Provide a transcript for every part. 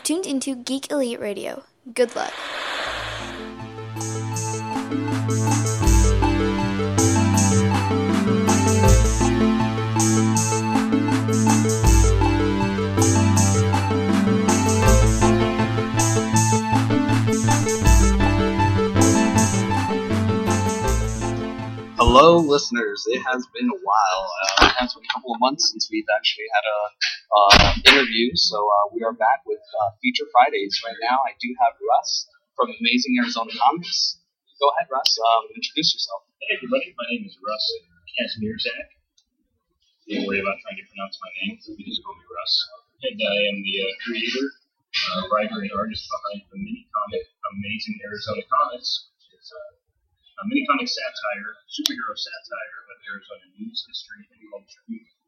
You've tuned into Geek Elite Radio. Good luck. Hello, listeners. It has been a while. Uh, it has been a couple of months since we've actually had a uh, interview. So uh, we are back with uh, Feature Fridays. Right now, I do have Russ from Amazing Arizona Comics. Go ahead, Russ. Um, introduce yourself. Hey everybody, my name is Russ Kazmierzak. Don't worry about trying to pronounce my name, you just call me Russ. And I am the uh, creator, uh, writer, and artist behind the mini comic Amazing Arizona Comics, which is uh, a mini comic satire, superhero satire of Arizona news, history, and culture.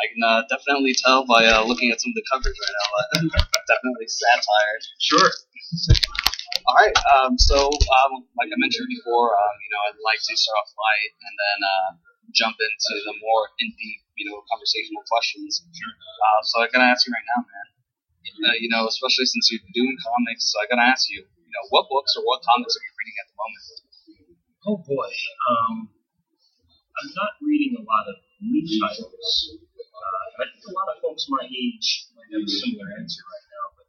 I can uh, definitely tell by uh, looking at some of the coverage right now. that definitely satire. Sure. All right. Um, so, um, like I mentioned before, um, you know, I'd like to start off light and then uh, jump into the more in deep, you know, conversational questions. Sure. Uh, so I gotta ask you right now, man. Uh, you know, especially since you're doing comics, so I gotta ask you, you know, what books or what comics are you reading at the moment? Oh boy. Um, I'm not reading a lot of new titles. Uh, I think a lot of folks my age might have a similar answer right now, but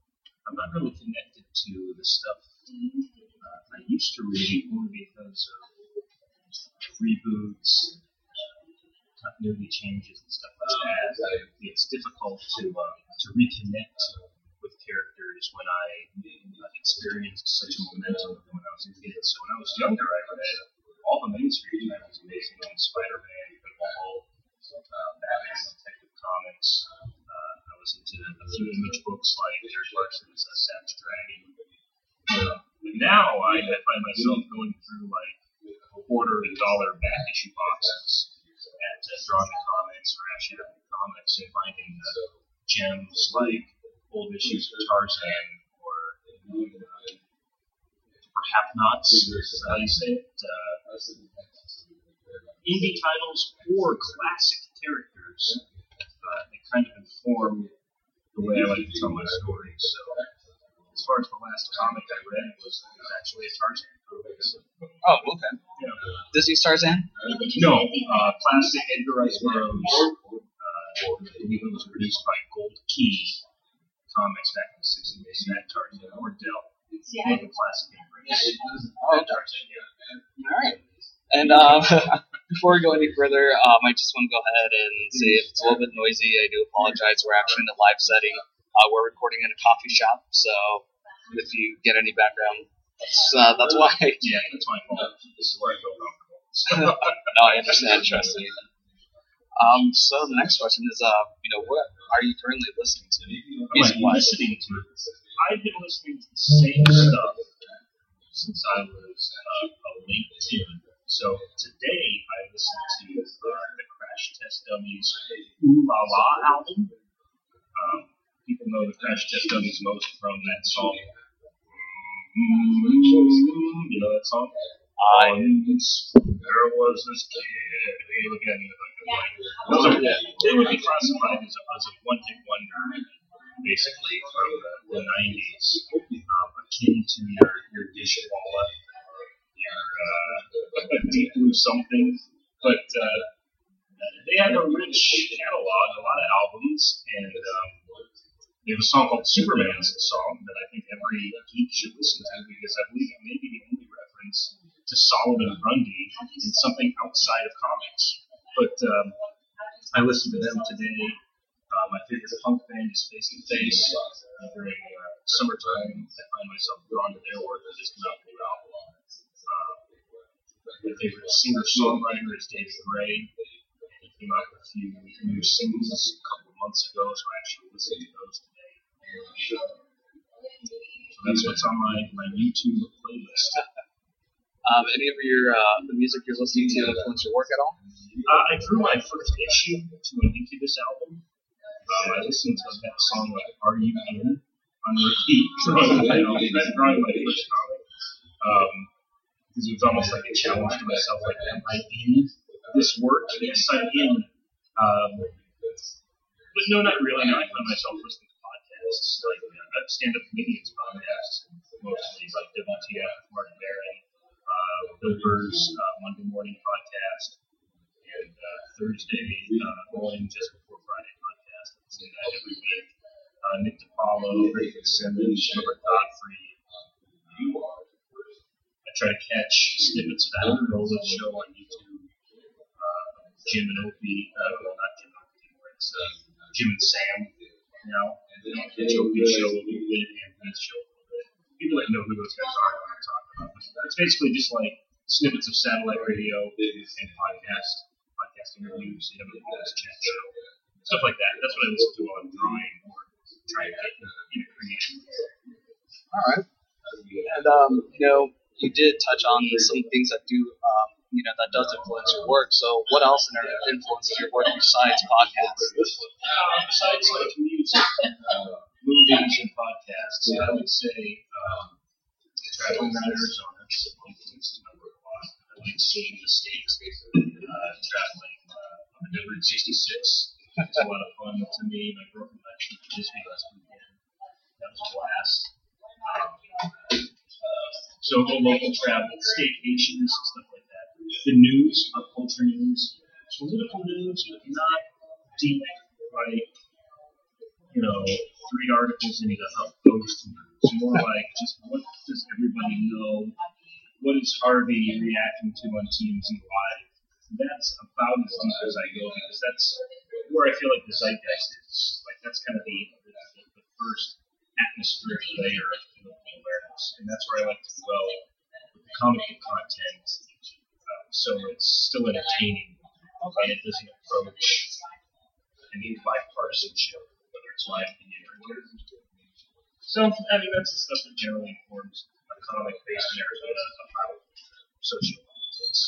I'm not really connected to the stuff uh, I used to read only because of reboots, continuity changes, and stuff like that. It's difficult to uh, to reconnect with characters when I uh, experienced such a momentum when I was a kid. So when I was younger, how you say it. Uh, indie titles or classic characters uh, that kind of inform the way I like to tell my stories. So, as far as the last comic I read was, was actually a Tarzan comic. So, Oh, okay. you know, Disney Tarzan? no, uh, classic Edgar Rice Burroughs. Uh, it was produced by Gold Key Comics back in the 60s. That Tarzan or Dell. One of the classic Edgar Rice. Oh, Tarzan, yeah. All right. And uh, before we go any further, um, I just want to go ahead and say if it's a little bit noisy, I do apologize. We're actually in a live setting. Uh, we're recording in a coffee shop, so if you get any background, that's, uh, that's why. Yeah, that's my fault. This is where I feel comfortable. no, I understand. Trust me. Um, so the next question is, uh, you know, what are you currently listening to? Am I Music-wise? listening to? I've been listening to the same stuff since I was uh, a late teen. So today I listened to uh, the Crash Test Dummies Ooh La La album. Um, people know the Crash Test Dummies most from that song. You know that song? I Once there was this kid. Hey, look at me like a blank. Those are, they would be classified as a, as a one-hit wonder, basically from the, the 90s, um, akin to your your dishwalla, your uh, deep blue something. But uh, they have a rich catalog, a lot of albums, and um, they have a song called Superman's song that I think every geek should listen to because I believe it may be the only reference to Solomon Grundy in something outside of comics. But um, I listened to them today. Uh, my favorite punk band is Face to Face. During uh, summertime, I find myself drawn to their work. They just come out a new album. My favorite singer-songwriter is David Gray. He came out with a few new singles a couple of months ago, so I actually listened to those today. So that's what's on my, my YouTube playlist. Um, any of your uh, the music you're listening to influence your work at all? Uh, I drew my first issue to an Incubus album. Um, I listened to that song like "Are You In" on repeat. Drawing drawing my first comic. Um, because it was almost like a challenge to myself, like, am I in this work? Yes, I'm in. Um, but no, not really. Now I find myself listening to podcasts like uh, stand-up comedians podcasts, mostly like WTF, Marc Maron, uh, Bill Burr's uh, Monday Morning podcast, and uh, Thursday uh, morning just before Friday podcast. I that every week. Uh, Nick DiPaolo, Greg Fitzsimmons, Gilbert Gottfried. I try to catch snippets of Adam Carolla's show on YouTube. Uh, Jim and Opie, uh, well, not Jim and Opie it's uh, Jim and Sam now. Catch Opie's show a little bit, Anthony's show a little bit. People that know who those guys are I'm about. It's basically just like snippets of satellite radio and podcast, podcast interviews, you know, the chat show, stuff like that. That's what I listen to while I'm drawing or trying to get in a creation. All right. And um, you know, you did touch on some things that do, um, you know, that does influence your work. So, what else influences your work besides podcasts? Uh, besides like music, uh, movies, and podcasts, I would say um, traveling around Arizona influences my work a lot. I like seeing the states, uh, traveling. Uh, I'm a number 66. It's a lot of fun to me. My girlfriend actually Disney last weekend. That was a blast. Um, so go local travel, staycations, and stuff like that. The news, our culture news, political news, but not deep, like you know, three articles in the HuffPost news. More like just what does everybody know? What is Harvey reacting to on TMZ Live? That's about as deep as I go because that's where I feel like the zeitgeist is. Like that's kind of the the, the first atmospheric layer of awareness, and that's where I like to dwell with the comic book content. Uh, so it's still entertaining, and it doesn't approach any bipartisanship, whether it's my opinion or yours. So I mean that's the stuff that generally informs a comic based in Arizona about social politics.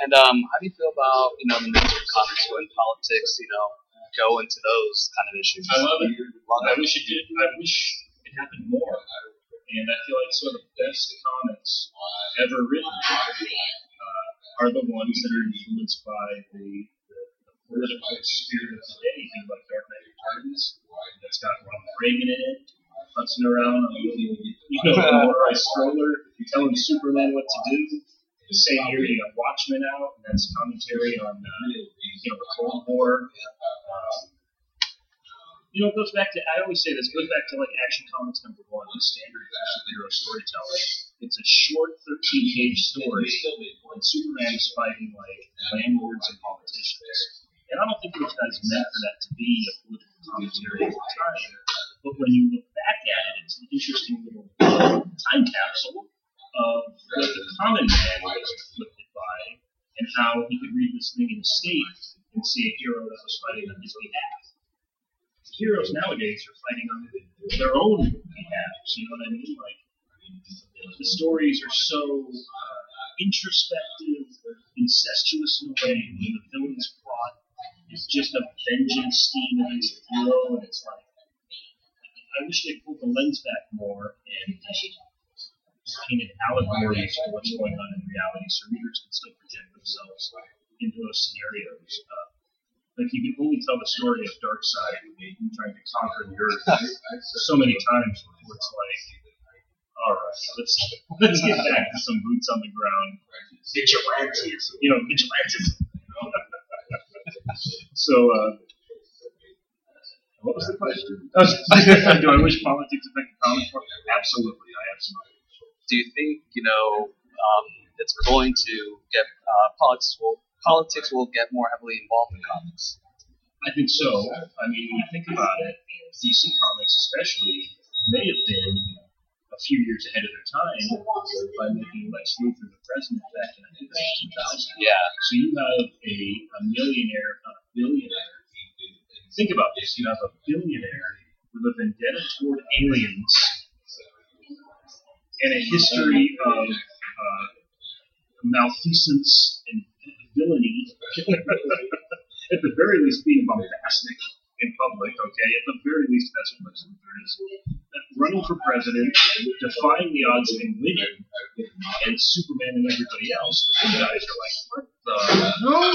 And um, how do you feel about you know the news of comics when politics, you know, go into those kind of issues? I love it. I wish it did. I wish it happened more. And I feel like some of the best comics ever written uh, are the ones that are influenced by the, the, the political spirit of today. Think like Dark Knight Returns, that's got Ronald Reagan in it, futzing around on little, you know, a motorized stroller, telling Superman what to do. The same year you got Watchmen out, and that's commentary on uh, you know the Cold War. Um, you know, it goes back to, I always say this goes back to like Action Comics number one, the standard superhero storytelling. It's a short 13 page story, and Superman is fighting like landlords and politicians. And I don't think those guys meant for that to be a political commentary at the time. But when you look back at it, it's an interesting little time capsule of what the common man was afflicted by and how he could read this thing in a state and see a hero that was fighting on his behalf heroes nowadays are fighting on their own behalf. You know what I mean? Like the stories are so uh, introspective, incestuous in a way. When the villain's plot is just a vengeance scheme against the hero, and it's like I wish they pulled the lens back more and painted allegories to what's going on in reality, so readers can still project themselves into those scenarios. Uh, like you can only tell the story of Dark Darkseid trying to conquer the Earth so many times before it's like, all right, let's let's get back to some boots on the ground, vigilantes, you know, vigilantes. so, uh, what was the question? Do I wish politics affected comics more? Absolutely, I absolutely. Do you think you know um, it's going to get uh, politics will politics will get more heavily involved in comics? I think so. I mean, when you think about it, DC Comics especially may have been a few years ahead of their time by making Lex Luthor the president back in I think that 2000. Yeah. So you have a, a millionaire, not a billionaire. Think about this. You have a billionaire with a vendetta toward aliens and a history of uh, malfeasance and villainy. At the very least, being bombastic in public, okay? At the very least, that's what Lex Luthor is. Running for president, defying the odds him winning, and Superman and everybody else, the guys are like, what hell?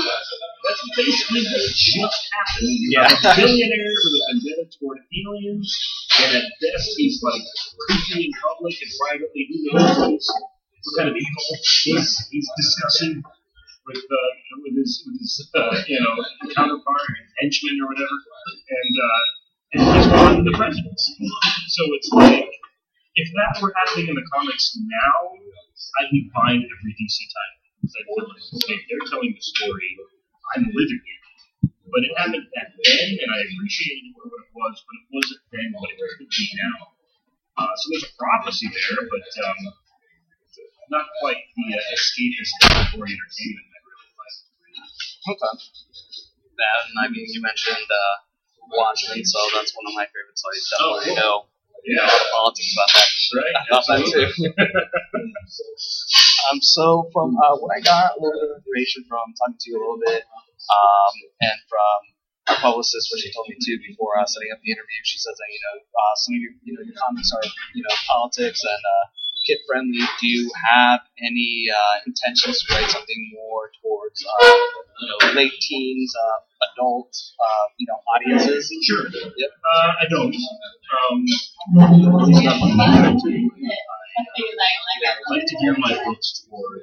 That's basically what just happened. You Yeah. have a billionaire with a vendetta toward aliens, and at best he's like creepy in public and privately. Who knows what, kind of evil he's, he's discussing with uh, you know, with his with his uh, you know counterpart henchman or whatever, and uh, and he's running the presidency. So it's like if that were happening in the comics now, I'd be buying every DC title. Because I feel like okay, they're telling the story, I'm living it. But it happened back then, and I appreciated it for what it was, but it wasn't then what it could be now. Uh, so there's a prophecy there, but um, not quite the uh, escapist or entertainment I really like. Okay. That, and I mean, you mentioned uh, Watchmen, so that's one of my favorites. So I definitely Oh, cool. know Yeah. a lot of politics about that. Right? Thought that too. Um, so from uh, what I got, a little bit of information from talking to you a little bit, um, and from our publicist, what she told me too before uh, setting up the interview, she says that you know uh, some of your you know your comics are you know politics and uh, kid friendly. Do you have any uh, intentions to write something more towards uh, you know late teens, uh, adult uh, you know audiences? Sure. Yep. Uh, I don't. Um, it's not something I do. I like to gear my books toward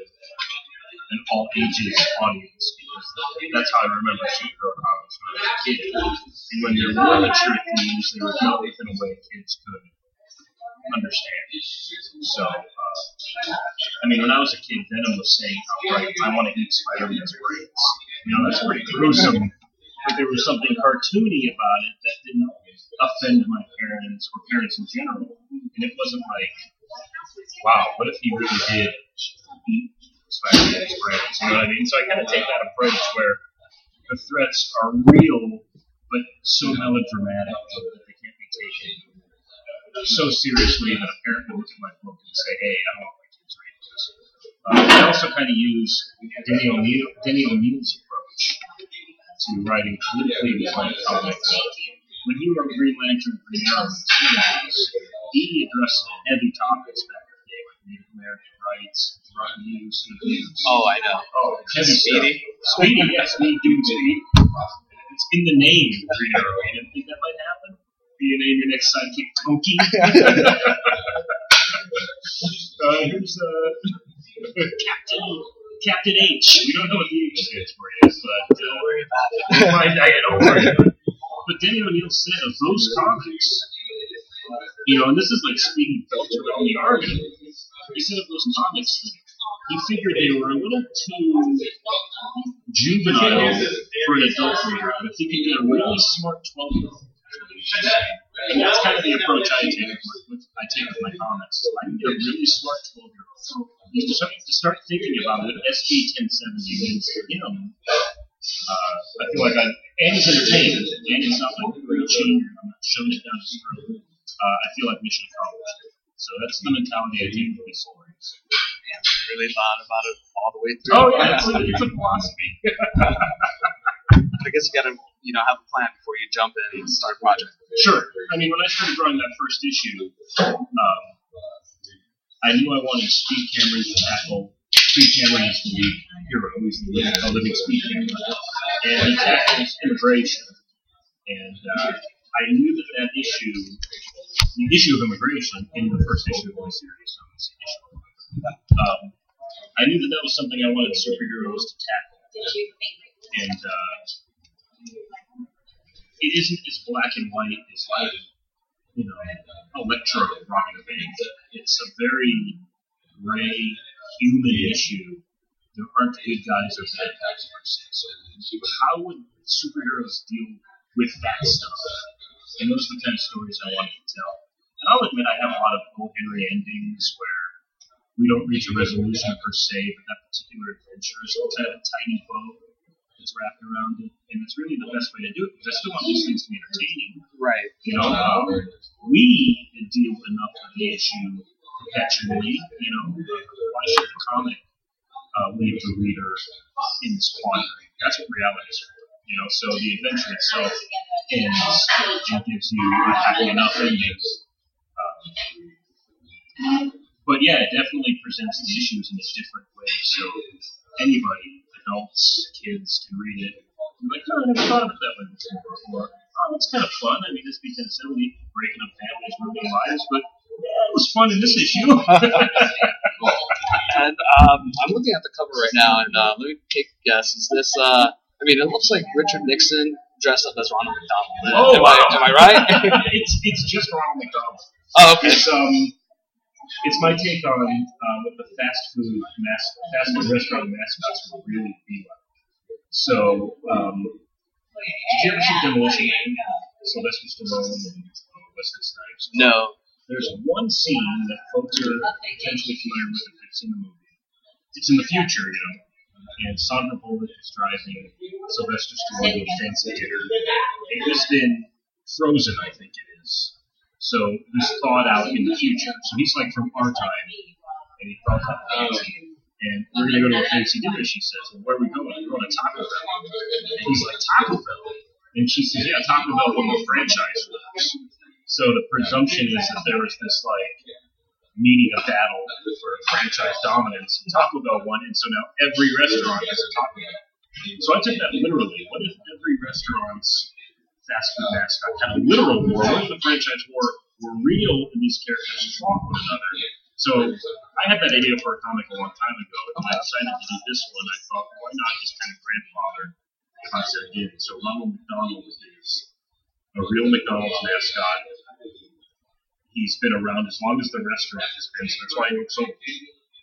an all ages audience because that's how I remember superhero comics when I was a kid. And when there were mature themes, they were dealt with in a way kids could understand. So, uh, I mean, when I was a kid, Venom was saying outright, I want to eat Spider-Man's brains. You know, that's pretty gruesome. But there was something cartoony about it that didn't offend my parents or parents in general. And it wasn't like, wow, what if he really did eat Spider-Man's brains? You know what I mean? So I kind of take that approach where the threats are real, but so melodramatic that they can't be taken so seriously that a parent can look at my book and say, hey, I don't want my kids reading this. Uh, I also kind of use Denny O'Neil, Denny O'Neil's approach to writing politically inclined comics. When he wrote Green Lantern the Arrow in the 70s, he addressed heavy topics back in the day, like Native American rights, drug use. Oh, I know. Oh, heavy Speedy? Speedy, yes, Speed, Doom Speed. It's in the name, Green Arrow. You didn't think that might happen? Be name your next sidekick Toki. uh, here's uh, Captain Captain H. We don't know what the H stands for yet, but uh, don't worry about it. We'll find out. Don't worry about it. But Danny O'Neill said of those comics, you know, and this is like speaking filter on the argument. He said of those comics, he figured they were a little too juvenile for an adult reader, but if he could a really smart 12 year old. And that's kind of the approach I take with, with I take with my comics. I can get a really smart 12 year old to start, to start thinking about what SB 1070 means to him. Uh, I feel like I'm, and he's entertained, and it's not like preaching, I'm not shoving it down his throat. Uh, I feel like mission accomplished. So that's the mentality I take stories. Man, I really thought about it all the way through. Oh yeah, it's a, it's a philosophy. I guess you gotta, you know, have a plan before you jump in and start a project. Sure. I mean, when I started drawing that first issue, um, I knew I wanted Speed Cameron to tackle. Speed Cameron is the lead hero. He's the living, a living Speed Cameron, and he tackles immigration. And uh, I knew that that issue, the issue of immigration, in the first issue of my series, so it's issue um, I knew that that was something I wanted superheroes to tackle. And uh, it isn't as black and white as like you know Electro robbing a bank. It's a very gray human issue. There aren't good guys or bad guys per se. So how would superheroes deal with that stuff? And those are the kind of stories I wanted to tell. And I'll admit I have a lot of O. Henry endings where we don't reach a resolution per se, but that particular adventure is kind of a tiny bow that's wrapped around it. And it's really the best way to do it because I still want these things to be entertaining. Right. You know, um, we deal enough with the issue perpetually. You know, why should the comic uh, leave the reader in this quandary? That's what reality is for. You know, so the adventure itself ends and gives you a happy enough ending. Um, but yeah, it definitely presents the issues in a different way. So anybody, adults, kids, can read it. You're like, oh, I never thought of it that way before. Or, oh, that's kind of fun. I mean, this be kind of silly, breaking up families, ruining lives, but yeah, it was fun in this issue. And um, I'm looking at the cover right now, and uh, let me take a guess. Is this? Uh, I mean, it looks like Richard Nixon dressed up as Ronald McDonald. Oh, am, wow. I, am I right? it's it's just Ronald McDonald. oh, okay. It's um, it's my take on uh, what the fast food mas- fast food restaurant mascots would really be like. So, um, did you ever see Demolition Man? Sylvester Stallone and Wesley Snipes. No. There's one scene that folks are potentially familiar with if they've seen the movie. It's in the future, you know, and Sandra Bullock is driving Sylvester Stallone to a fancy dinner. It has been Frozen, I think it is. So he's thawed out in the future. So he's like from our time, and he thought out oh. the future. And we're gonna go to a fancy dinner. She says, well, "Where are we going? We're going to Taco Bell." And he's like, "Taco Bell?" And she says, "Yeah, Taco Bell won the franchise. So the presumption is that there was this like meeting a battle for franchise dominance. Taco Bell won, and so now every restaurant has a Taco Bell. So I took that literally. What if every restaurant's fast food mascot had a literal war? What if the franchise war were real and these characters fought one another? So I had that idea for a comic a long time ago, and I decided to do this one, I thought, why not just kind of grandfather the concept in? So Ronald McDonald is a real McDonald's mascot. He's been around as long as the restaurant has been, so that's why he looks so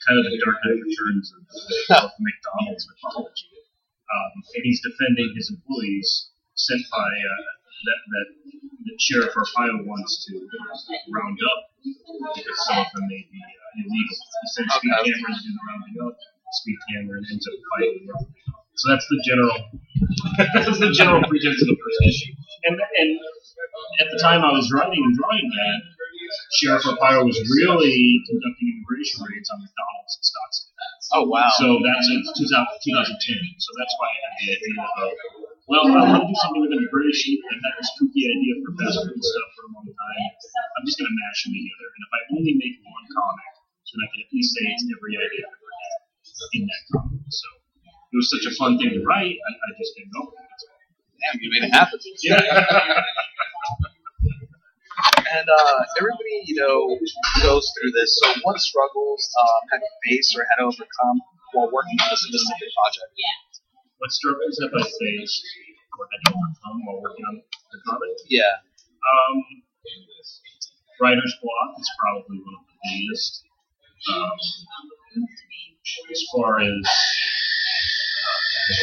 kind of the Dark Knight Returns of, of McDonald's mythology. Um, and he's defending his employees sent by uh, that that the sheriff Arpaio wants to round up because some of them may be uh, illegal. He sends Speed. Cameron to do the rounding up. Speed Cameron ends up fighting. So that's the general that's the general pretense of the first issue. And and at the time I was writing and drawing that, Sheriff Arpaio was really conducting immigration raids on McDonald's in Scottsdale. Oh wow. So that's in 2010. So that's why I had the idea of, well, I want to do something with immigration. I've had this kooky idea for fast food stuff for a long time. I'm just going to mash them together. And if I only make one comic, then I can at least say it's every idea I've ever had in that comic. So it was such a fun thing to write, I, I just didn't go. Damn, you made it happen. Yeah. And uh, everybody, you know, goes through this. So, what struggles um, have you faced or had to overcome while working on this specific project? what struggles have I faced or had to overcome while working on the comic? Yeah. Um, writer's block is probably one of the biggest. Um, as far as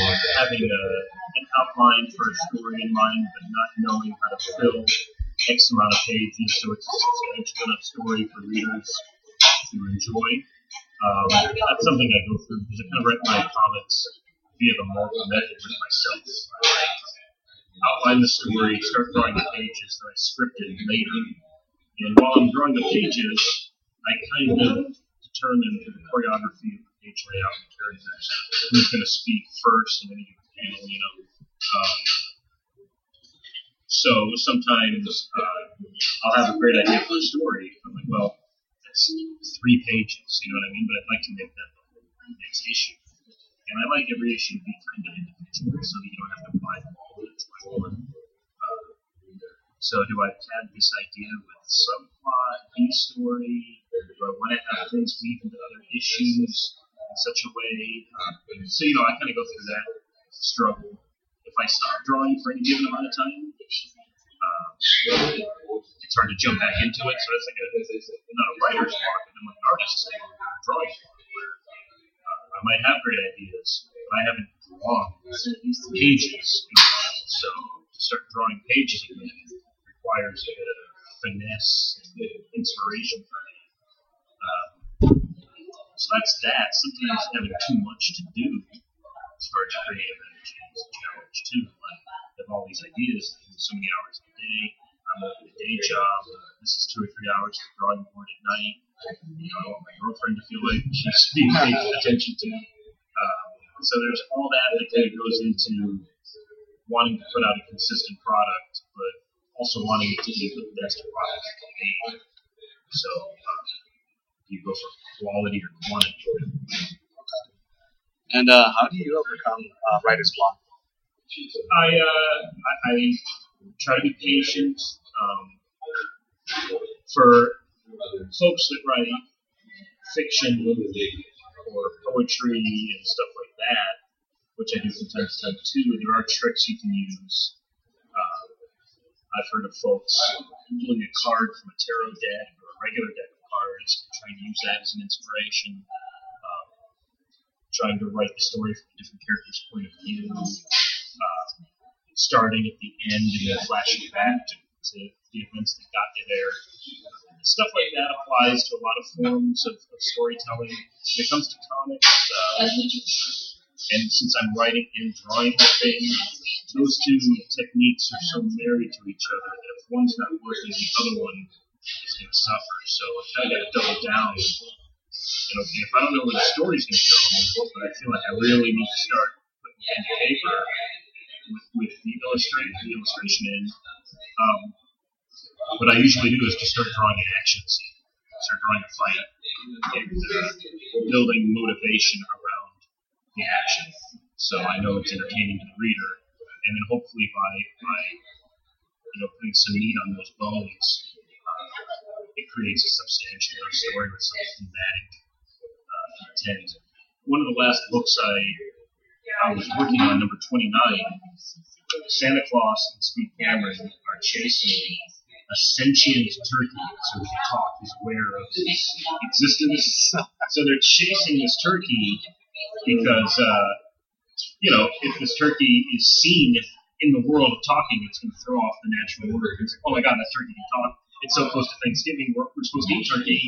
uh, having a, an outline for a story in mind, but not knowing how to fill X amount of pages so it's a substantial enough story for readers to enjoy. Um, that's something I go through because I kind of write my comics via the Marvel method with myself. I outline the story, start drawing the pages, then I script it later. And while I'm drawing the pages, I kind of determine the choreography of the page layout and characters, who's going to speak first in any given panel, you know. Um, so sometimes uh, I'll have a great idea for a story. I'm like, well, that's three pages, you know what I mean? But I'd like to make that the whole next issue. And I like every issue to be kind of individual so that you don't have to buy them all into one. Uh, so do I have this idea with subplot, B story? Do I want to have things weave into other issues in such a way? Uh, so, you know, I kind of go through that struggle. If I stop drawing for any given amount of time, it's hard to jump back into it. So that's like a, not a writer's block, but like an artist's block, drawing where uh, I might have great ideas, but I haven't drawn pages. So to start drawing pages again requires a bit of finesse and inspiration for me. Um, so that's that. Sometimes having too much to do as far as creative energy is a challenge too. Like, have all these ideas, I do so many hours a day. I'm working a day job. This is two or three hours of drawing board at night. You know, I want my girlfriend to feel like she's being paid attention to. Um, so there's all that that kind of goes into wanting to put out a consistent product, but also wanting it to be the best product it can be. So uh, you go for quality or quantity. Okay. And uh, how do you overcome uh, writer's block? I, uh, I, I try to be patient. Um, for folks that write fiction or poetry and stuff like that, which I do from time to time too, there are tricks you can use. Uh, I've heard of folks pulling a card from a tarot deck or a regular deck of cards trying to use that as an inspiration. Um, trying to write the story from a different character's point of view. Uh, starting at the end and then flashing back to, to events that got you there. Stuff like that applies to a lot of forms of, of storytelling. When it comes to comics, uh, and since I'm writing and drawing the thing, those two techniques are so married to each other that if one's not working, the other one is going to suffer. So I kind of got to double down. And okay, if I don't know where the story's going to go, but I feel like I really need to start putting pen to paper with, with the illustration, the illustration in. Um, what I usually do is just start drawing an action scene, start drawing a fight, and uh, building motivation around the action. So I know it's entertaining to the reader, and then hopefully by by you know putting some meat on those bones, uh, it creates a substantial story with some thematic uh, intent. One of the last books I I was working on, number 29, Santa Claus and Speed Cameron are chasing a sentient turkey, so he can talk, he's aware of his existence. So they're chasing this turkey because, uh, you know, if this turkey is seen in the world of talking, it's going to throw off the natural order. It's like, oh my god, that turkey can talk. It's so close to Thanksgiving, we're, we're supposed to eat turkey.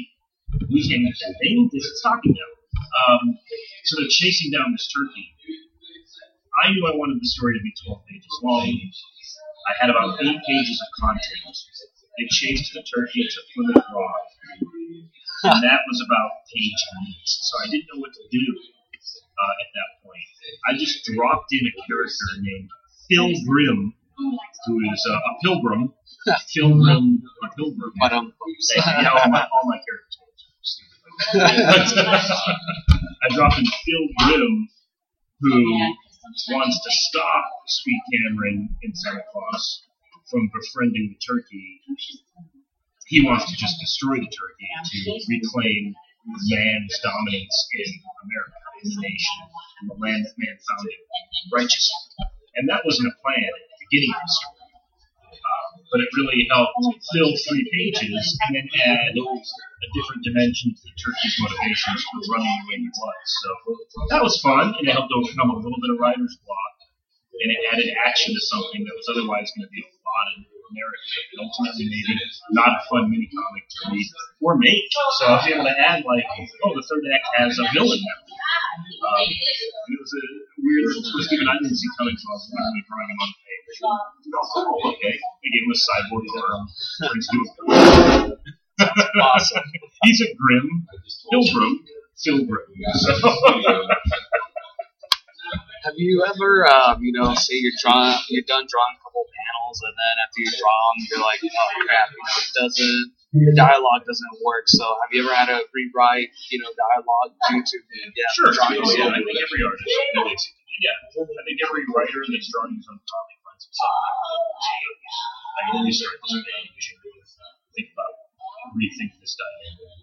We can't eat that thing it's talking now. Um, so they're chasing down this turkey. I knew I wanted the story to be 12 pages long. I had about eight pages of content. They chased the turkey to Plymouth Rock, and that was about page eight. So I didn't know what to do uh, at that point. I just dropped in a character named Phil Grimm, who is uh, a pilgrim. Phil Grimm, a pilgrim. But um, yeah, all my, all my characters are stupid. But, I dropped in Phil Grimm, who wants to stop Speed Cameron and Santa Claus from befriending the turkey. He wants to just destroy the turkey to reclaim man's dominance in America, in the nation, in the land that man founded righteously. And that wasn't a plan at the beginning of the story. But it really helped fill three pages and then add a different dimension to the turkey's motivations for running the way he was. So that was fun, and it helped overcome a little bit of writer's block, and it added action to something that was otherwise going to be a lot of America, and ultimately maybe not a fun mini comic to read or make. So I was able to add like, oh, the third act has a villain now. Um, and it was a weird little twist even I didn't see coming, so I was literally drawing him on the page. Oh, okay. They gave him a cyborg arm. Awesome. He's a grim pilgrim. Pilgrim. So, Have you ever, um, you know, say you're drawing, you're done drawing a couple panels, and then after you draw them, you're like, oh crap, you know, it doesn't, the dialogue doesn't work. So, have you ever had to rewrite, you know, dialogue due to yeah, sure. drawing? Yeah, I think every artist. Yeah, I think every writer that's drawing his own comic finds himself. Like, when you start this page, think about rethink this dialogue.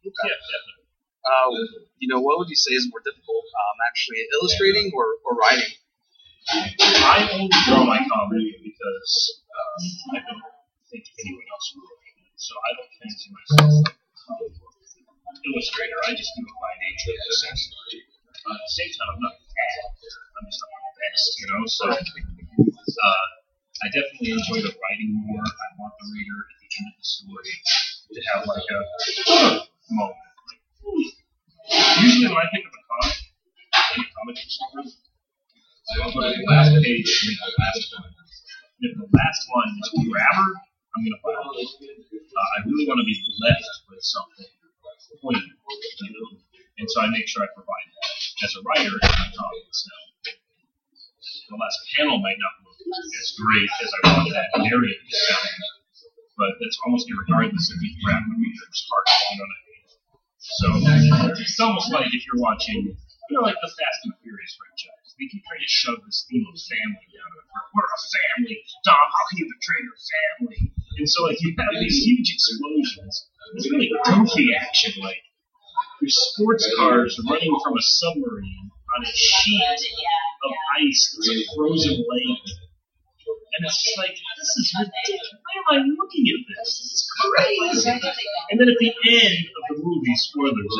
Yeah, definitely. Uh, you know, what would you say is more difficult, um, actually illustrating or, or writing? I only draw my comic because um, I don't think anyone else will. So I don't fancy myself an illustrator. I just do it by nature necessity. Uh, at the same time, I'm not bad. I'm just not the best, you know. So uh, I definitely enjoy the writing more. I want the reader at the end of the story to have like a moment. Like, usually when I pick up a comic, in a comic book I'll go to the last page and read the last one. And if the last one is grabber, I'm going to buy it. Uh, I really want to be left with something poignant, you know? And so I make sure I provide that as a writer in my comics. Now, the last panel might not look as great as I want that narrative to sound, but that's almost irregardless if you grab it's almost like if you're watching, you know, like the Fast and Furious franchise. they keep trying to shove this theme of family down our throat. We're a family. Dom, how can you betray your family? And so, like, you have these huge explosions. It's really goofy action, like, there's sports cars running from a submarine on a sheet of ice that's a frozen lake. And it's just like, this is ridiculous. Why am I looking at this? This is crazy. And then at the end of the movie, spoilers,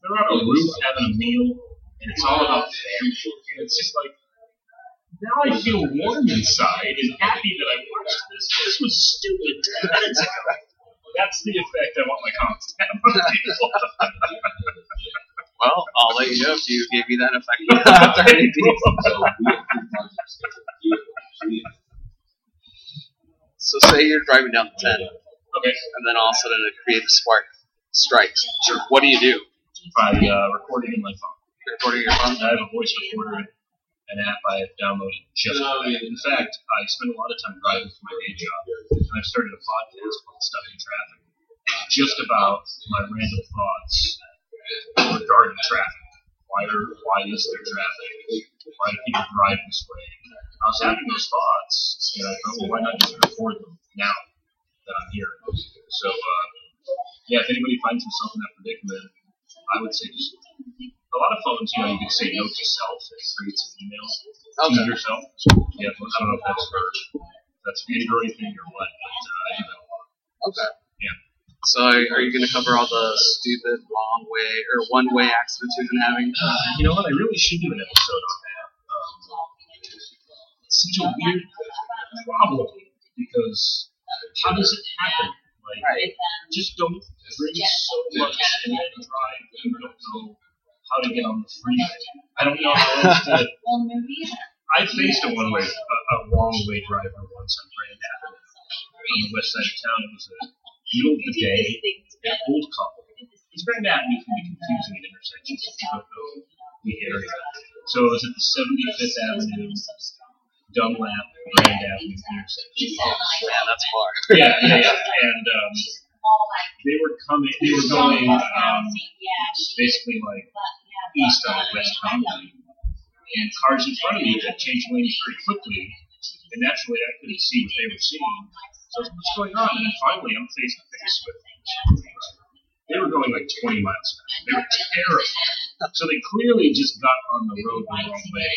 they're on a roof having a meal, and it's all about family. And it's just like, now I feel warm inside and happy that I watched this. This was stupid 10 minutes ago. That's the effect I want my comments to have on people. Well, I'll let you know if you gave me that effect after anything. So say you're driving down the 10, Okay. and then all of a sudden a creative spark strikes. What do you do? By uh, recording in my phone. You're recording your phone? I have a voice recorder, an app I have downloaded just. In fact, I spend a lot of time driving for my day job, and I've started a podcast called Stuck in Traffic, just about my random thoughts regarding traffic. Why are why is there traffic? Why do people drive this way? I was having those thoughts, and I thought, well, why not just record them now that I'm here? So, uh, yeah, if anybody finds themselves in that predicament, I would say just a lot of phones, you know, you can say note to self and it creates an email to yourself. Yeah, I don't know if that's for that's an Android thing or what, but uh, I do that a lot. Okay. Yeah. So are you going to cover all the stupid wrong way or one way accidents we've been having? Uh, you know what? I really should do an episode on that. Um, it's such a weird problem because how does it happen? Like, Right. just don't drink so much and then drive when you don't know how to get on the freeway. I don't know how else to. Well, movies. I faced a one way, a, a wrong way driver once on Grand Avenue on the west side of town. It was a middle of the day, an old couple. Because Grand Avenue can be confusing at intersections if you don't know the area. So it was at the 75th Avenue, Dunlap, Grand Avenue intersection. Man, that's far. Yeah, yeah, yeah. And um, they were coming, they were going um, basically like east on West Conway. And cars in front of me that changed lanes very quickly. And naturally, I couldn't see what they were seeing. What's going on? And finally, I'm face to face with. They were going like 20 miles an hour. They were terrified. So they clearly just got on the road the wrong way.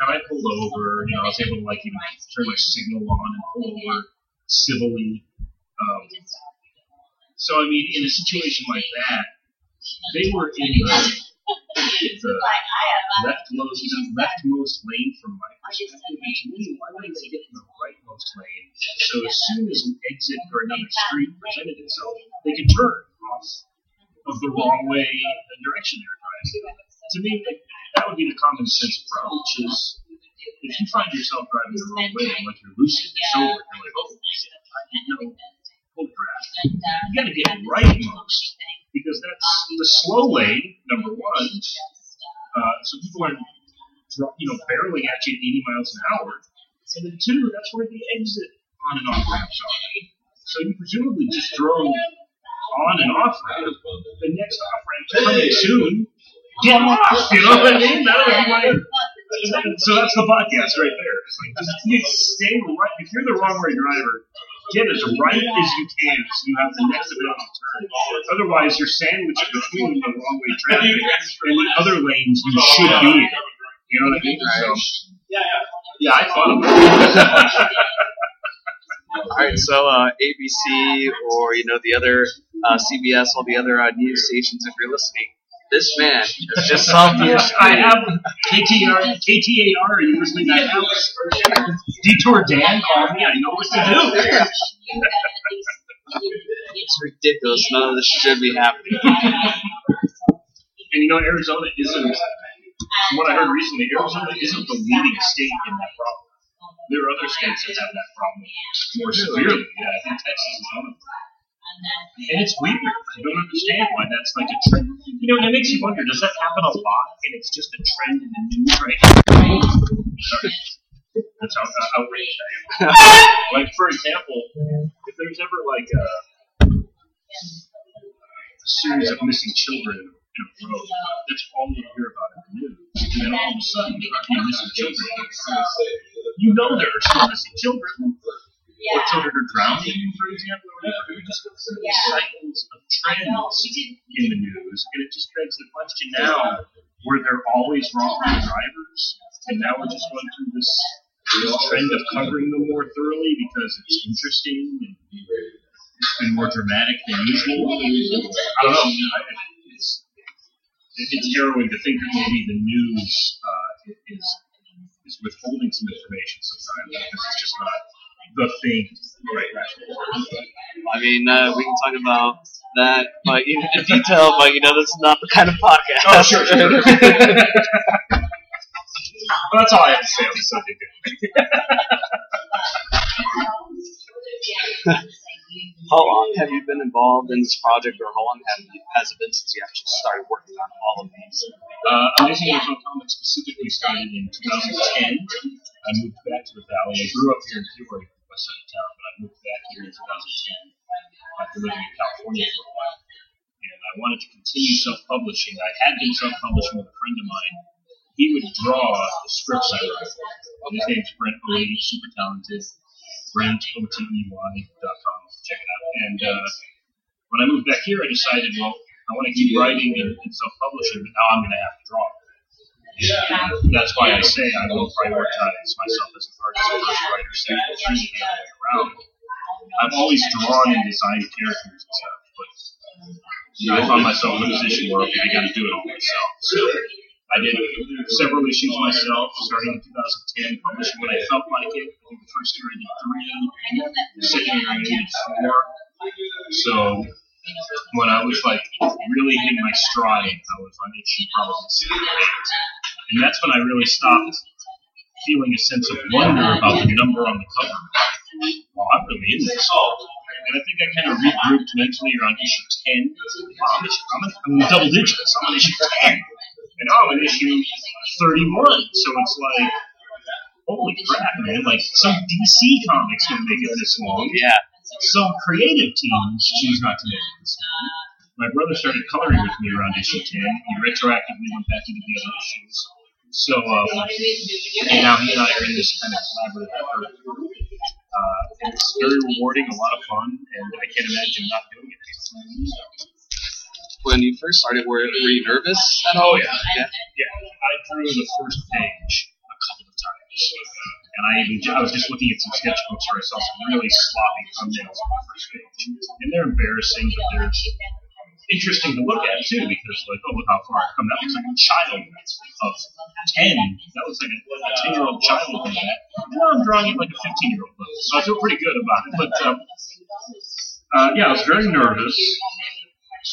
And I pulled over. You know, I was able to like even turn my signal on and pull over civilly. Um, so I mean, in a situation like that, they were in the, the leftmost leftmost lane from my perspective. And to me, why wouldn't they get in the rightmost lane? So as soon as an exit or another street presented itself, they could turn off of the wrong way, the direction they were driving. To me, like, that would be the common sense approach. Is if you find yourself driving the wrong way, like you're lucid, you're sober, you're like, oh, shit, I didn't know. Holy crap. You gotta get rightmost because that's the slow lane, number one. Uh, so people dro- you know, barreling at you at 80 miles an hour. And then two, that's where the exit on and off ramps are. So you presumably just drove on and off ramp. The next off ramp coming soon. Get off! You know what I mean? That would be my. So that's the podcast right there. It's like just you stay right. If you're the wrong way driver, get as right as you can so you have the next available turn. Otherwise, you're sandwiched between the wrong way traffic and the other lanes you should be in. You know what I mean? So, yeah, I thought it. All right, so uh, ABC or you know the other uh, CBS, all the other uh, news stations, if you're listening, this man has just solved the issue. I have KTR, KTAR. Are you listening? I have Detour Dan called me. I know what to do. It's ridiculous. None of this should be happening. And you know, Arizona isn't. From what I heard recently, Arizona isn't the leading state in that problem. There are other states that have that problem more severely. Yeah, I think Texas is one of them. And it's weird. I don't understand why that's like a trend. You know, and it makes you wonder: does that happen a lot, and it's just a trend in the news right now? Sorry. That's how uh, outraged I am. like, for example, if there's ever like a, a series of missing children in a row, that's all you hear about in the news. And then all of a sudden, there are missing children. You know there are still missing children. Or children are drowning, for example, or whatever. You just go through these cycles of trends in the news, and it just begs the question now: Were there always wrong drivers, and now we're just going through this this trend of covering them more thoroughly because it's interesting and it's been more dramatic than usual. I don't know. I, it's it's harrowing to think that maybe the news uh, is is withholding some information sometimes because it's just not the thing right. I mean, uh, we can talk about that like in, in detail, but you know, this is not the kind of podcast. Oh, sure, sure. well, that's all I have to say on the subject. How long have you been involved in this project, or how long have you, has it been since you actually started working on all of these? Uh, Amazing Arizona Comics specifically started in 2010. I moved back to the Valley. I grew up here in Peoria, side of town, but I moved back here in 2010 after living in California for a while. And I wanted to continue self-publishing. I had been self-publishing with a friend of mine. He would draw the scripts I wrote. His name's Brent Otey, super talented. Brent, O-T-E-Y.com. Check it out. And uh, when I moved back here, I decided, well, I want to keep writing and, and self-publishing, but now I'm going to have to draw. And that's why I say I will prioritize myself as an artist first, writer second, and the other around. I've always drawn and designed characters and stuff, but I found myself in a position where I got to do it all myself. So I did several issues myself, starting in 2010, publishing when I felt like it. I think the first year I did three, the second year I did four. So when I was like really hitting my stride, I was on issue probably seven or eight. And that's when I really stopped feeling a sense of wonder about the number on the cover. Well, I'm really into this. And I think I kind of regrouped mentally around issue 10. Wow, I'm, issue, I'm, in, I'm in double digits. I'm on issue 10. And now I'm in issue 31. So it's like, holy crap, man. Like, some DC comics don't make it this long. Yeah. Some creative teams choose not to make it this long. My brother started coloring with me around issue 10. He retroactively went back into the other issues. So, um, and now he and I are in this kind of collaborative effort. Uh, it's very rewarding, a lot of fun, and I can't imagine not doing it. When you first started, were, were you nervous at Oh yeah, Yeah. yeah. I drew the first page a couple of times, and I even I was just looking at some sketchbooks where I saw some really sloppy thumbnails on the first page, and they're embarrassing, but they're interesting to look at too because like oh look how far I've come. That looks like a child of ten. That looks like a, a ten year old child do that. And now I'm drawing it like a fifteen year old. So I feel pretty good about it. But um, uh, yeah, I was very nervous.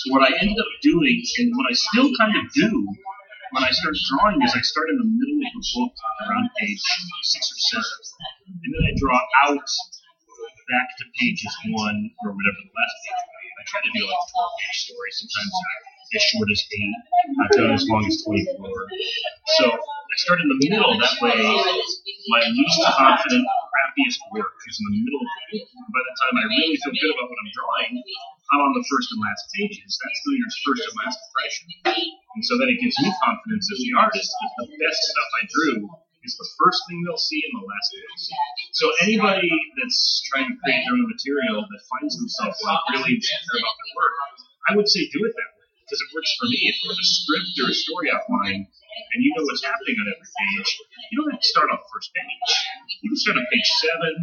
What I ended up doing, and what I still kind of do when I start drawing, is I start in the middle of the book around page six or seven, and then I draw out back to pages one or whatever the last page be. I try to do like a 12 page story. Sometimes I'm as short as eight. I've done as long as 24. So I start in the middle. That way, my least confident, crappiest work is in the middle by the time I really feel good about what I'm drawing, I'm on the first and last pages. That's the reader's first and last impression. And so then it gives me confidence as the artist that the best stuff I drew is the first thing they'll see and the last thing they'll see. So anybody that's trying to create their own material that finds themselves like really care about their work, I would say do it that way because it works for me. If you have a script or a story outline and you know what's happening on every page, you don't have to start on the first page. You can start on page seven.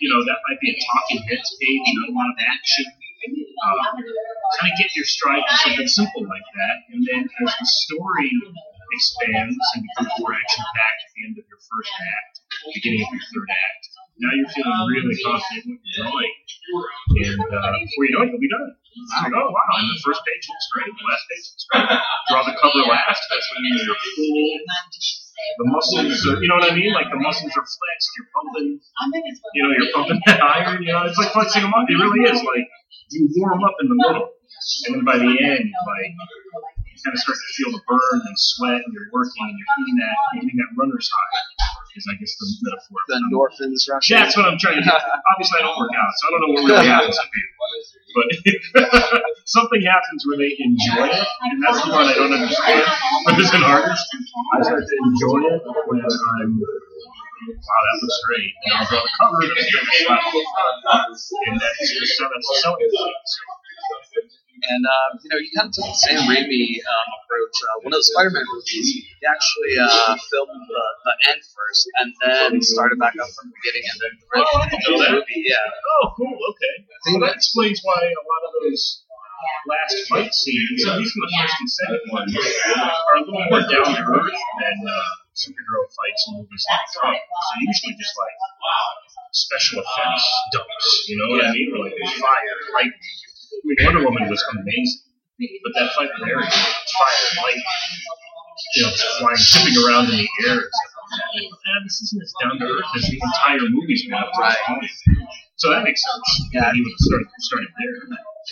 You know that might be a talking heads page, not a lot of action. Um, kind of get your stride to something simple like that, and then as the story expands and becomes more action packed at the end of your first act, beginning of your third act, now you're feeling really confident with your drawing, and uh, before you know it, you'll be done. It's like, oh wow, and the first page looks great, the last page looks great. Draw the cover last. That's when you're full. The muscles, are, you know what I mean? Like the muscles are flexed. You're pumping. You know, you're pumping that iron. You know, it's like flexing them up. It really is. Like you warm up in the middle, and then by the end, like you kind of start to feel the burn and sweat, and you're working, and you're hitting that, hitting that runner's high. Is I guess the metaphor. The endorphins rushing. That's what I'm trying to do. Obviously, I don't work out, so I don't know what really happens to people. But something happens where they enjoy it, and that's the part I don't understand. But as an artist, I start to enjoy it when I'm. Wow, that looks great. And I'll draw the cover going to And that's just so that's point. And uh, you know, you kind of took the Sam Raimi um, approach. Uh, one of the Spider-Man movies, he actually uh, filmed the, the end first, and then started back up from the beginning, and then the, Oh, I the didn't whole that. movie. Yeah, Oh, cool. Okay. Well, that explains why a lot of those last fight scenes, at least in the first and second one, are a little more down to earth than uh, superhero fights in movies like Trump. So usually just like special effects dumps, you know what I mean? Or like fire, lightning. I mean, Wonder Woman was amazing, but that fight with Ares, fire, lightning, you know, flying, zipping around in the air. and stuff like that. And, ah, this isn't as down to earth as the entire movie's been up to this point. So that makes sense. Yeah. he would have started, started there.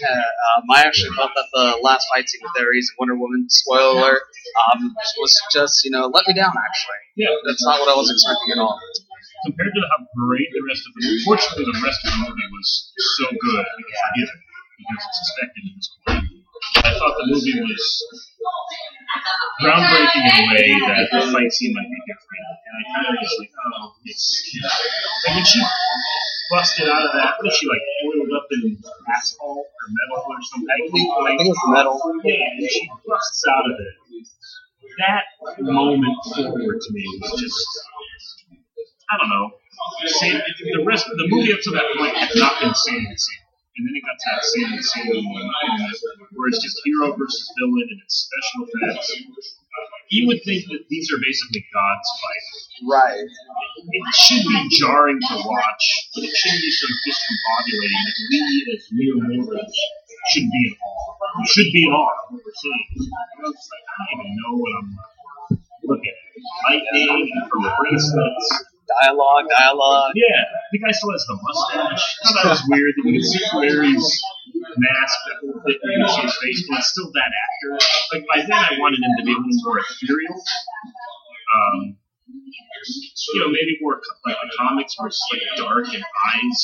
yeah. Um, I actually felt that the last fight scene with Ares and Wonder Woman, spoiler alert, um, was just you know let me down. Actually, Yeah, that's not what I was expecting at all. compared to how great the rest of the movie. Fortunately, the rest of the movie was so good we can forgive it because it's at this point. I thought the movie was groundbreaking in a way that the fight scene might be different, and I kind of was like, oh, it's like when she busted out of that. What is she like oiled up in asphalt or metal or something? I think I think it was metal. Yeah, and she busts out of it. That moment forward to me was just, I don't know. Same, the rest, the movie up to that point had not been same and same. And then it got to that same and same where it's just hero versus villain and it's special effects. You would think that these are basically God's fight. Right. It should be jarring to watch, but it shouldn't be so discombobulating that we as mere mortals should be in awe. We should be in awe of what we're seeing. You know, it's like, I don't even know what I'm looking at. Lightning and from the bracelets. Dialogue, dialogue. Yeah, the guy still has the mustache. I thought that was weird that you could see Larry's mask that you can see his face, but it's still that actor. Like by then, I wanted him to be a little more ethereal. Um, you know, maybe more like the comics where it's like dark and eyes,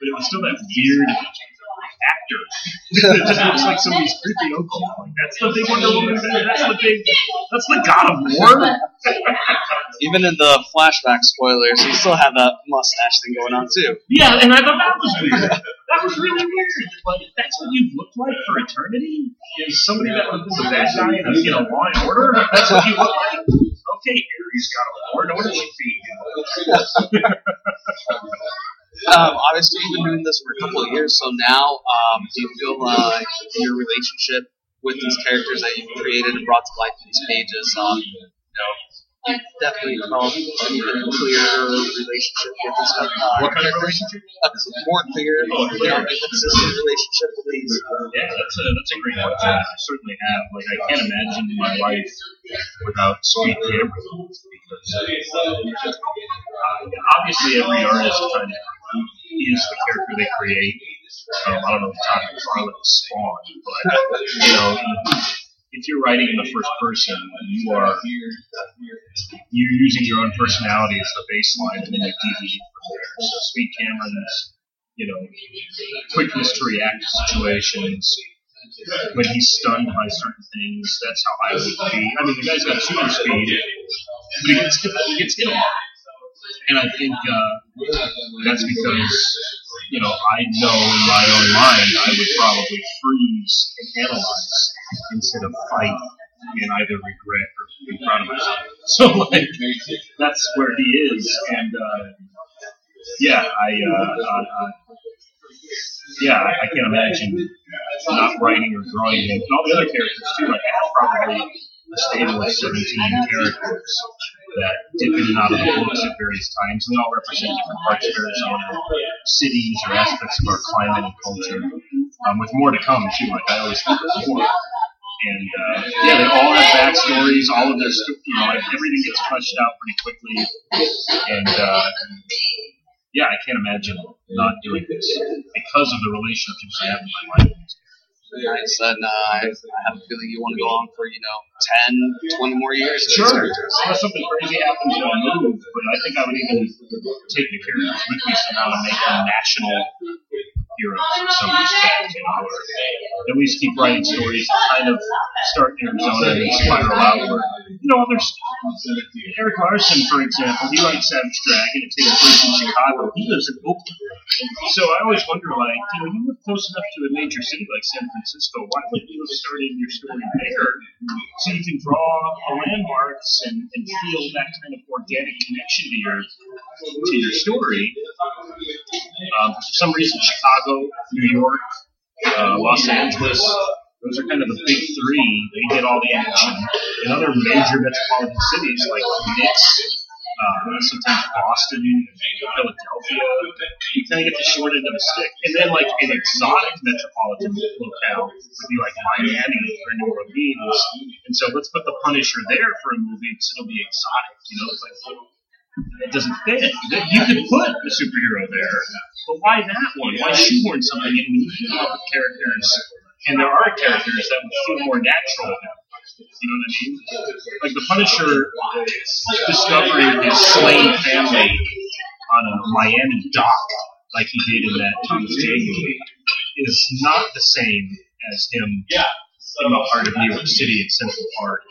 but it was still that weird. It just looks like somebody's creepy uncle. Like that's the big Wonder Woman. That's the big. That's the God of War. Even in the flashback spoilers, you still have that mustache thing going on too. Yeah, and I thought that was weird. That was really weird. Like, that's what you've looked like for eternity? Is somebody that was the bad guy in a, you know, Law and Order? That's what you look like? Okay, Ares got a Law and Order feed. Um, obviously, you've been doing this for a couple of years, so now um, do you feel like your relationship with these characters that you've created and brought to life in these pages, um, you know, definitely developed an even clearer relationship with these uh, What kind of relationship? A more clear, Oh, clear. consistent relationship with these. Yeah, that's a that's a great question. I certainly have. Like, I can't imagine my life without Speed Cameron because uh, obviously every artist kind of is the character they create. Um, I don't know if Todd McFarlane was Spawn, but you know, if you're writing in the first person, you are you're using your own personality as the baseline, and then you deviate from there. So Speed Cameron's, you know, quickness to react to situations. When he's stunned by certain things, that's how I would be. I mean, the guy's got super speed, but he gets he gets hit a lot. And I think uh, that's because, you know, I know in my own mind I would probably freeze and analyze instead of fight and either regret or be proud of myself. So, like, that's where he is. And, uh, yeah, I, uh, uh, yeah, I, can't imagine not writing or drawing him. And all the other characters, too. Like, I have probably a stable of 17 characters that dip in and out of the books at various times. And they all represent different parts of Arizona, cities or aspects of our climate and culture. Um, with more to come, too. Like, I always think there's more. And uh, yeah, they all have backstories. All of their, you know, like everything gets fleshed out pretty quickly. And uh, yeah, I can't imagine not doing this because of the relationships I have in my life. Nice, and uh, I, have a feeling you want to go on for, you know, 10, 20 more years. Sure, unless something crazy happens and I move, but I think I would even take the characters with me somehow and make them national heroes in some respect, at least keep writing stories that kind of start in Arizona and spiral outward. You know, there's Erik Larsen, for example, he writes Savage Dragon, it takes place in Chicago. He lives in Oakland. So I always wonder, like, you know, you live close enough to a major city like San Francisco, why wouldn't you have started your story there so you can draw landmarks and, and feel that kind of organic connection to your to your story? Um, for some reason, Chicago, New York, uh, Los Angeles, those are kind of the big three. They get all the action. In other major metropolitan cities like Phoenix, uh, sometimes Boston, Philadelphia, you kind of get the short end of the stick. And then, like, an exotic metropolitan locale would be like Miami or New Orleans. And so let's put the Punisher there for a movie because it'll be exotic, you know? It's like, it doesn't fit. You could put a superhero there, but why that one? Why shoehorn something in when you come up with characters? And there are characters that would feel more natural. You know what I mean? Like the Punisher discovering his slain family on a Miami dock, like he did in that Thomas Jane movie, is not the same as him in the heart of New York City in Central Park,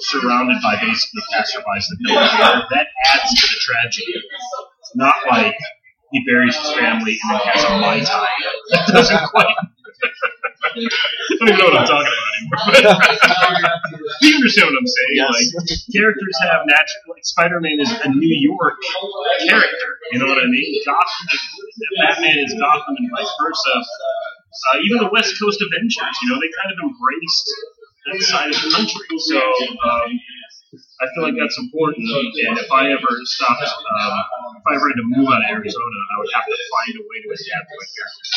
surrounded by basically passerbys that know him. That adds to the tragedy. Not like he buries his family and then has a mai tai. That doesn't quite. I don't even know what I'm talking about anymore. you understand what I'm saying? Yes. Like characters have natural. Like Spider-Man is a New York character. You know what I mean? Gotham. Batman is Gotham and vice versa. Uh, even the West Coast Avengers, you know, they kind of embraced that side of the country. So um, I feel like that's important. And if I ever stopped, um, if I ever had to move out of Arizona, I would have to find a way to adapt my characters.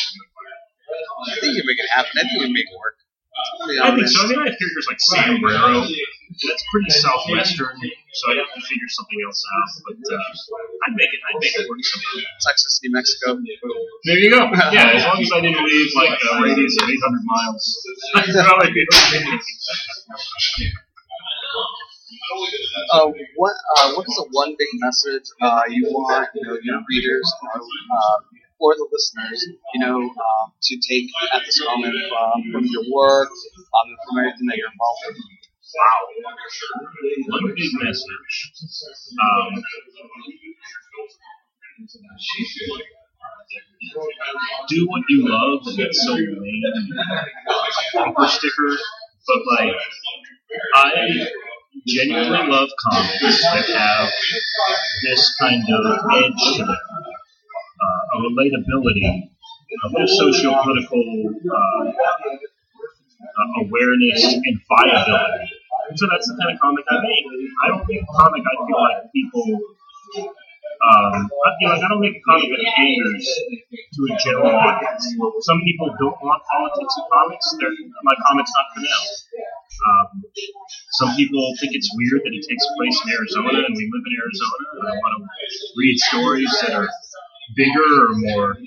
I think you make it happen. I think you make it work. To be I think so. I mean, I have characters like Sombrero. That's pretty southwestern, so I'd have to figure something else out. But uh, I'd make it. I'd make it work somehow. Texas, New Mexico. There you go. Yeah, as long as I didn't leave like a radius of 800 miles, I'd probably be okay. Uh, what uh, what is the one big message uh, you want you know your readers you know, uh, or the listeners you know um, to take at this moment from, your work um, from everything that you're involved in? Wow. One big message. Um, do what you love, and it's so lame. Bumper sticker, but like, I genuinely love comics that have this kind of edge to them, uh, a relatability, a socio-political uh, uh, awareness and viability. So that's the kind of comic I make. I don't make a comic I feel like people. Um, I feel like I don't make a comic that panders to a general audience. Some people don't want politics in comics. They're, my comic's not for them. Um, some people think it's weird that it takes place in Arizona and we live in Arizona. And I want to read stories that are bigger or more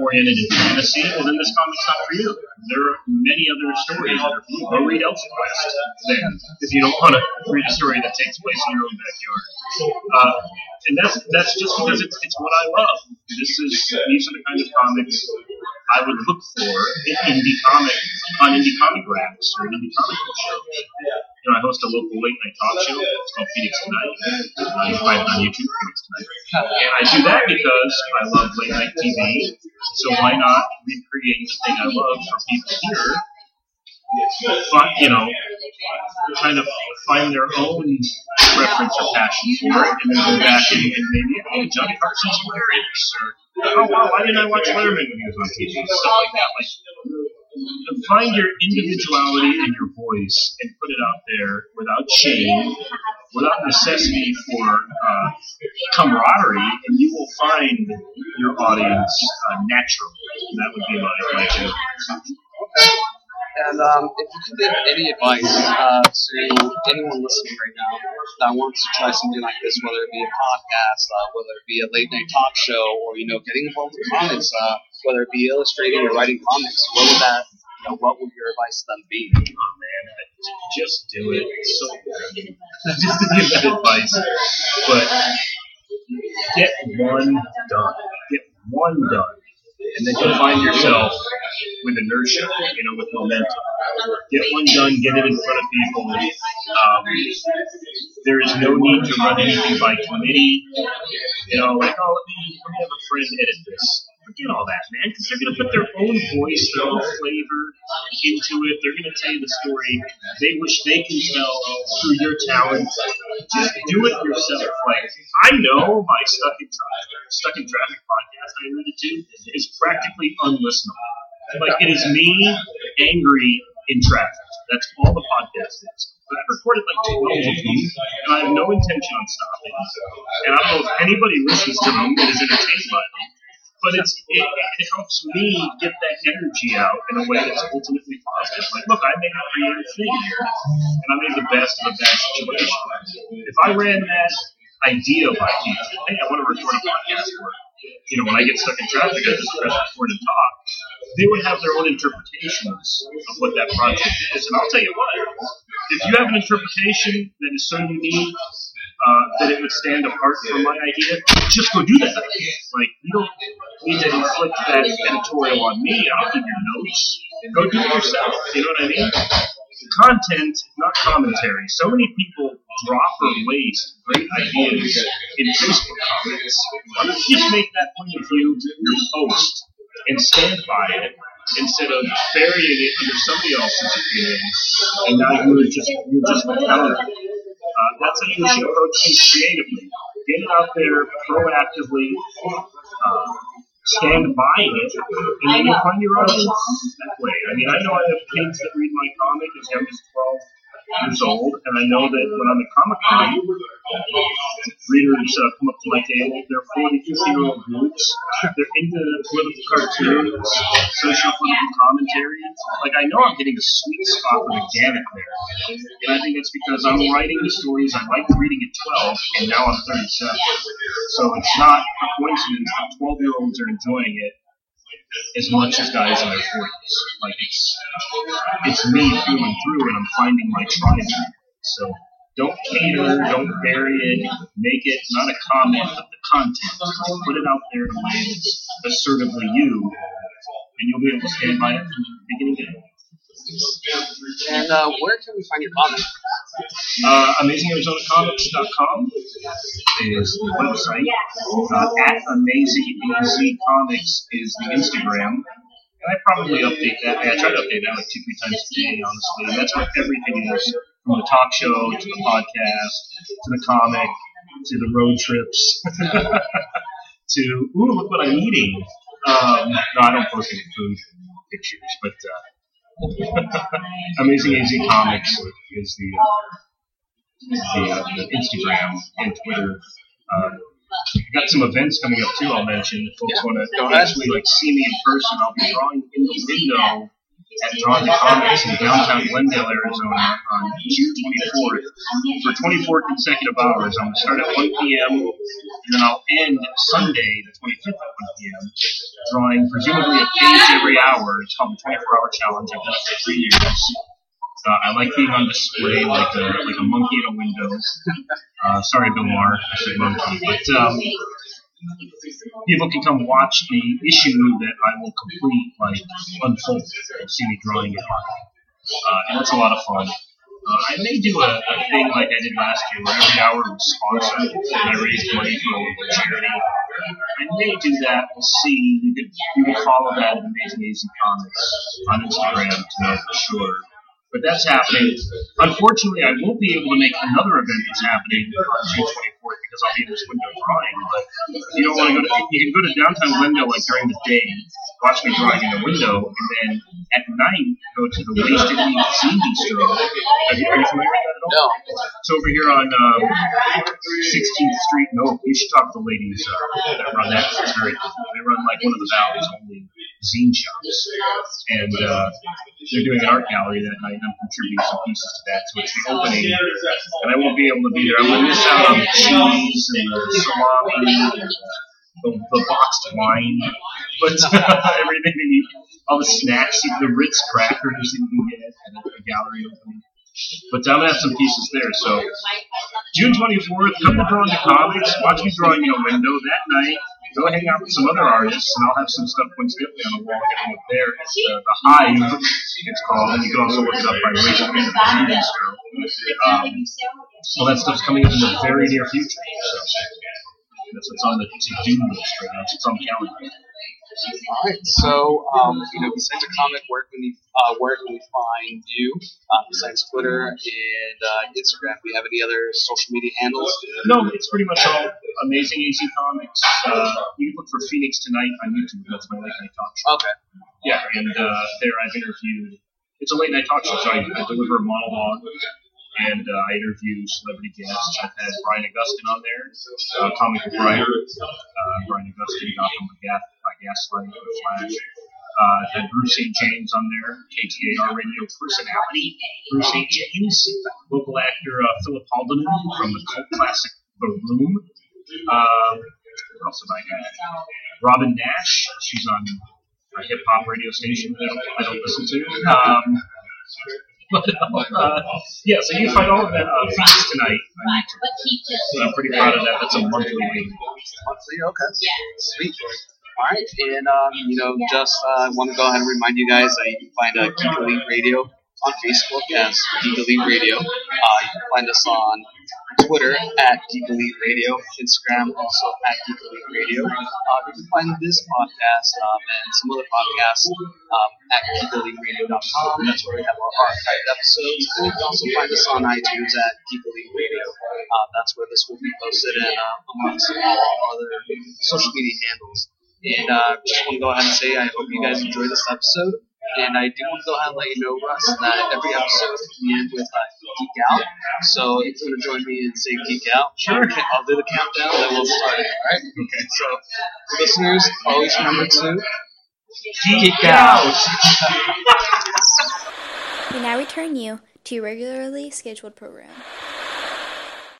oriented in fantasy, well, then this comic's not for you. There are many other stories that are for. Go read Elfquest then, if you don't want to read a story that takes place in your own backyard. Uh, and that's that's just because it's it's what I love. This is these are the kind of comics I would look for in indie comic on indie comic racks or indie comic book show. You know, I host a local late night talk show. It's called Phoenix Tonight. Uh, you find it on YouTube, Phoenix Tonight. And I do that because I love late night TV. So why not recreate the thing I love for people here? But, you know, kind of find their own preference or passion for it, and then go back and, and maybe, oh, Johnny Carson's hilarious, or oh wow, why didn't I watch Letterman when he was on TV? Stuff like that. Like, find your individuality and your voice and put it out there without shame, without necessity for uh, camaraderie, and you will find your audience uh, naturally. That would be my, my. And um, if you could give any advice uh, to anyone listening right now that wants to try something like this, whether it be a podcast, uh, whether it be a late night talk show, or you know, getting involved in comics, uh, whether it be illustrating or writing comics, what would that, you know, what would your advice to them be? Oh man, just do it. It's so good. just to give that advice, but get one done. Get one done. And then you'll find yourself with inertia, you know, with momentum. Get one done, get it in front of people. Um, there is no need to run anything by committee. You know, like, oh, let me, let me have a friend edit this forget all that, man, because they're going to put their own voice, their own flavor into it. They're going to tell you the story they wish they can tell through your talent. Just do it yourself. Like I know my stuck in traffic, stuck in traffic podcast I alluded to is practically unlistenable. Like it is me angry in traffic. That's all the podcast is. I've recorded like 12 of them, and I have no intention on stopping. And I don't know if anybody listens to them and is entertained by them but it's it, it, helps me get that energy out in a way that's ultimately positive. Like, look, I made a creative thing here, and I made the best of a bad situation. If I ran that idea by people, hey, I want to record a podcast for you know, when I get stuck in traffic, I just press record and talk. They would have their own interpretations of what that project is, and I'll tell you what, if you have an interpretation that is so unique uh, that it would stand apart from my idea, just go do that. Like, you don't need to inflict that editorial on me. I'll give you notes. Go do it yourself. You know what I mean? Content, not commentary. So many people drop or waste great ideas in Facebook comments. Why don't you just make that point of view your post and stand by it instead of burying it under somebody else's opinion and now you're just you're just a counter uh, that's how you should approach things creatively. Get it out there proactively, uh, stand by it, and then you find your audience that way. I mean, I know I have kids that read my comic as young as 12 years old, and I know that when I'm at Comic Con, readers uh, come up to my table. They're 40, 50 year old groups. They're into political cartoons, social political commentary. Like, I know I'm getting a sweet spot with a gamut there. And I think that's because I'm writing the stories I liked reading at 12, and now I'm 37. So it's not a coincidence that 12 year olds are enjoying it as much as guys in their 40s. Like it's it's me through and through, and I'm finding my tribe. So don't cater, don't bury it, make it not a comment, but the content. Put it out there in a way that's assertively you, and you'll be able to stand by it from the beginning to end. And uh, where can we find your comic? Uh, AmazingArizonaComics.com is the website. Uh, at Amazing Comics is the Instagram. And I probably update that. I try to update that like two, three times a day, honestly. And that's where everything is from the talk show to the podcast to the comic to the road trips to, ooh, look what I'm eating. Um, no, I don't post any food pictures, but. Uh, Amazing AZ Comics is the, uh, the, uh, the Instagram and Twitter. Uh, got some events coming up too. I'll mention if folks want to actually like see me in person. I'll be drawing in the window at the Comics in downtown Glendale, Arizona on June 24th for 24 consecutive hours. I'm going to start at 1 p.m. and then I'll end Sunday, the 25th at 1 p.m. drawing presumably a page every hour. It's called the 24 hour challenge. I've done it for three years. Uh, I like being on display like a like a monkey in a window. Uh, sorry, Bill Maher, I said monkey, but um, people can come watch the issue that I will complete, like unfold, and see me drawing it. Uh, and it's a lot of fun. Uh, I may do a, a, thing like I did last year, where every hour was sponsored and I raised money for a charity. I may do that. We'll see. You could you can follow that at Amazing AZ Comics on Instagram to know for sure. But that's happening. Unfortunately, I won't be able to make another event that's happening on June 24th because I'll be in this window drawing. But if you don't want to go to, you can go to downtown window like during the day, watch me drawing in the window, and then at night go to the Wasted Ink Zine Distro. Are you, are you familiar with that at all? No. It's over here on um, 16th Street. No, you should talk to the ladies uh, that run that. It's very cool. They run like one of the Valley's only zine shops, and uh, they're doing an art gallery that night. and I'm contributing some pieces to that, so it's the opening, and I won't be able to be there. I'm gonna miss out on the cheese and the salami, and the, the boxed wine, but everything that you, all the snacks, the Ritz crackers that you can get at the gallery opening. But I'm gonna have some pieces there. So June 24th, come to Drawn to Comics. Watch me drawing in a window that night. Go hang out with some other artists, and I'll have some stuff coincidentally on the wall getting up there. It's the, the Hive, it's called, and you can also look it up by Rachel and um, Well, that stuff's coming up in the very near future. So that's what's on the to-do list right now. It's on the calendar. All right. So, um, you know, besides a comic, where can we uh, where can we find you? Uh, besides Twitter and uh, Instagram, do you have any other social media handles? No, it's pretty much all amazing AZ Comics. Uh, you can look for Phoenix Tonight on YouTube. That's my late night talk show. Okay. Yeah, and uh, there I've interviewed. It's a late night talk show, so I, I deliver a monologue and uh, I interview celebrity guests. I've had Brian Augustyn on there, uh, comic book writer. Uh, Brian Augustyn, by, Gas, by Gaslight, The Flash. Uh, had Bruce St. James on there, KTAR radio personality. Bruce St. James, local actor uh, Philip Haldiman from the cult classic The Room. Um, what else have I had? Robin Nash, she's on a hip hop radio station that I don't, I don't listen to. Um, but, uh, yeah, so you find all of that uh, Phoenix tonight on YouTube. So I'm pretty proud of that. That's a monthly thing. Monthly, okay. Sweet. All right, and um, you know, just uh, want to go ahead and remind you guys that you can find uh, Geek Elite Radio on Facebook as Geek Elite Radio. Uh, you can find us on Twitter at Geek Elite Radio, Instagram also at Geek Elite Radio. Uh, you can find this podcast um, and some other podcasts um, at geekeliteradio.com. That's where we have our archived episodes. And you can also find us on iTunes at Geek Elite Radio. Uh, that's where this will be posted and uh, amongst all other social media handles. And uh, just want to go ahead and say I hope you guys enjoy this episode. And I do want to go ahead and let you know, Russ, that every episode we end with uh, Geek Out. So if you want to join me and say Geek Out, sure. I'll do the countdown, then we'll start it. All right? Okay. So, listeners, always remember to Geek Out. We now return you to your regularly scheduled program.